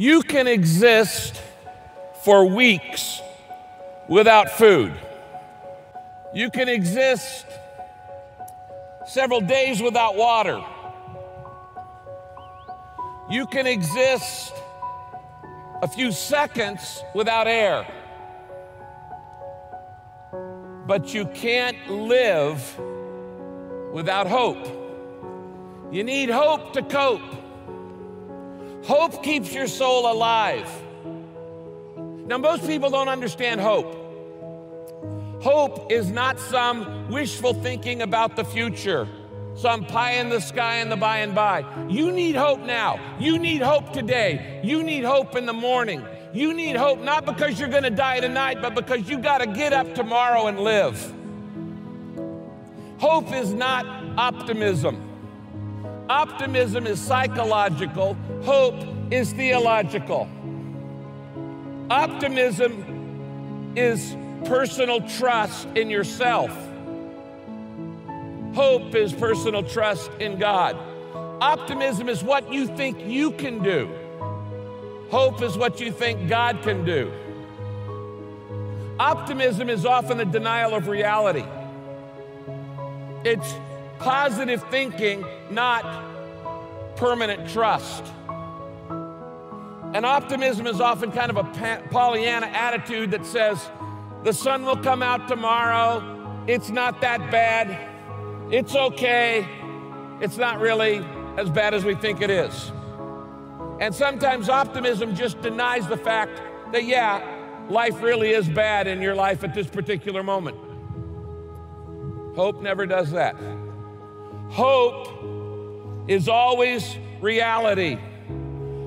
You can exist for weeks without food. You can exist several days without water. You can exist a few seconds without air. But you can't live without hope. You need hope to cope. Hope keeps your soul alive. Now, most people don't understand hope. Hope is not some wishful thinking about the future, some pie in the sky and the by and by. You need hope now. You need hope today. You need hope in the morning. You need hope not because you're going to die tonight, but because you got to get up tomorrow and live. Hope is not optimism. Optimism is psychological, hope is theological. Optimism is personal trust in yourself. Hope is personal trust in God. Optimism is what you think you can do. Hope is what you think God can do. Optimism is often a denial of reality. It's positive thinking, not permanent trust. And optimism is often kind of a Pollyanna attitude that says, the sun will come out tomorrow, it's not that bad, it's okay, it's not really as bad as we think it is. And sometimes optimism just denies the fact that, yeah, life really is bad in your life at this particular moment. Hope never does that. Hope is always reality.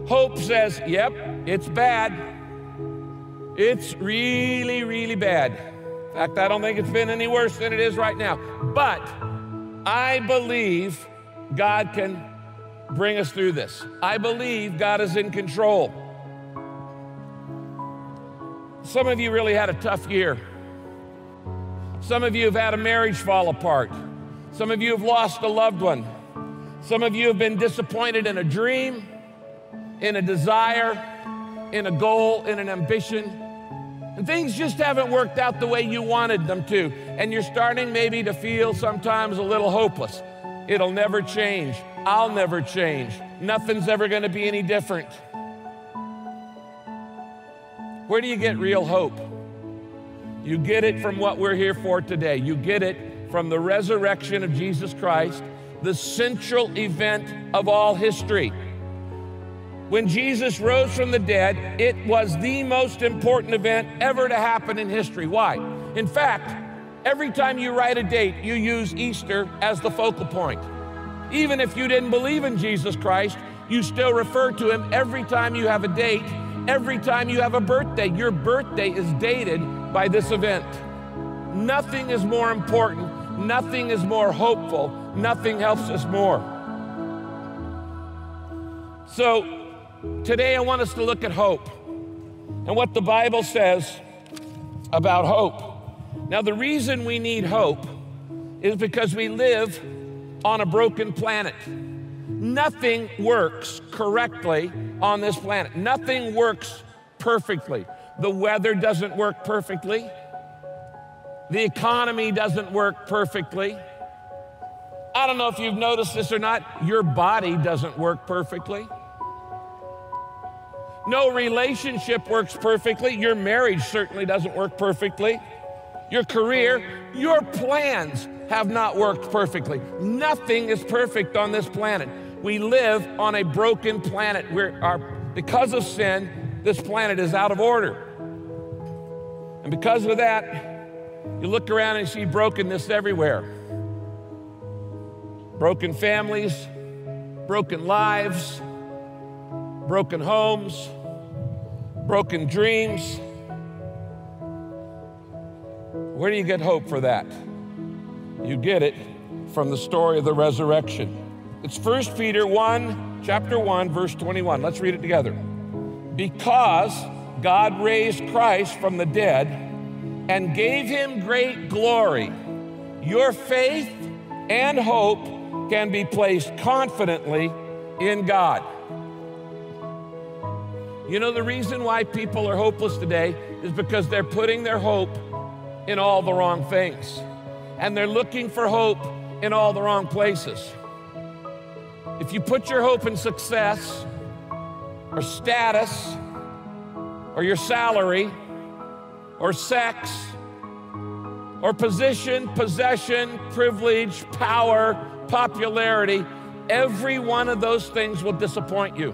Hope says, yep, it's bad. It's really, really bad. In fact, I don't think it's been any worse than it is right now. But I believe God can bring us through this. I believe God is in control. Some of you really had a tough year. Some of you have had a marriage fall apart. Some of you have lost a loved one. Some of you have been disappointed in a dream, in a desire, in a goal, in an ambition. And things just haven't worked out the way you wanted them to. And you're starting maybe to feel sometimes a little hopeless. It'll never change. I'll never change. Nothing's ever going to be any different. Where do you get real hope? You get it from what we're here for today. You get it from the resurrection of Jesus Christ, the central event of all history. When Jesus rose from the dead, it was the most important event ever to happen in history. Why? In fact, every time you write a date, you use Easter as the focal point. Even if you didn't believe in Jesus Christ, you still refer to him every time you have a date, every time you have a birthday. Your birthday is dated by this event. Nothing is more important, nothing is more hopeful, nothing helps us more. So, today I want us to look at hope and what the Bible says about hope. Now, the reason we need hope is because we live on a broken planet. Nothing works correctly on this planet, nothing works perfectly. The weather doesn't work perfectly. The economy doesn't work perfectly. I don't know if you've noticed this or not, your body doesn't work perfectly. No relationship works perfectly. Your marriage certainly doesn't work perfectly. Your career, your plans have not worked perfectly. Nothing is perfect on this planet. We live on a broken planet where our, because of sin, this planet is out of order. And because of that, you look around and see brokenness everywhere broken families, broken lives, broken homes, broken dreams. Where do you get hope for that? You get it from the story of the resurrection. It's 1 Peter 1, chapter 1, verse 21. Let's read it together because God raised Christ from the dead and gave him great glory, your faith and hope can be placed confidently in God. You know, the reason why people are hopeless today is because they're putting their hope in all the wrong things. And they're looking for hope in all the wrong places. If you put your hope in success or status or your salary or sex or position, possession, privilege, power, popularity, every one of those things will disappoint you.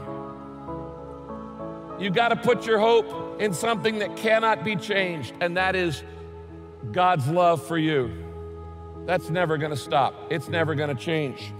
You got to put your hope in something that cannot be changed, and that is God's love for you. That's never going to stop, it's never going to change.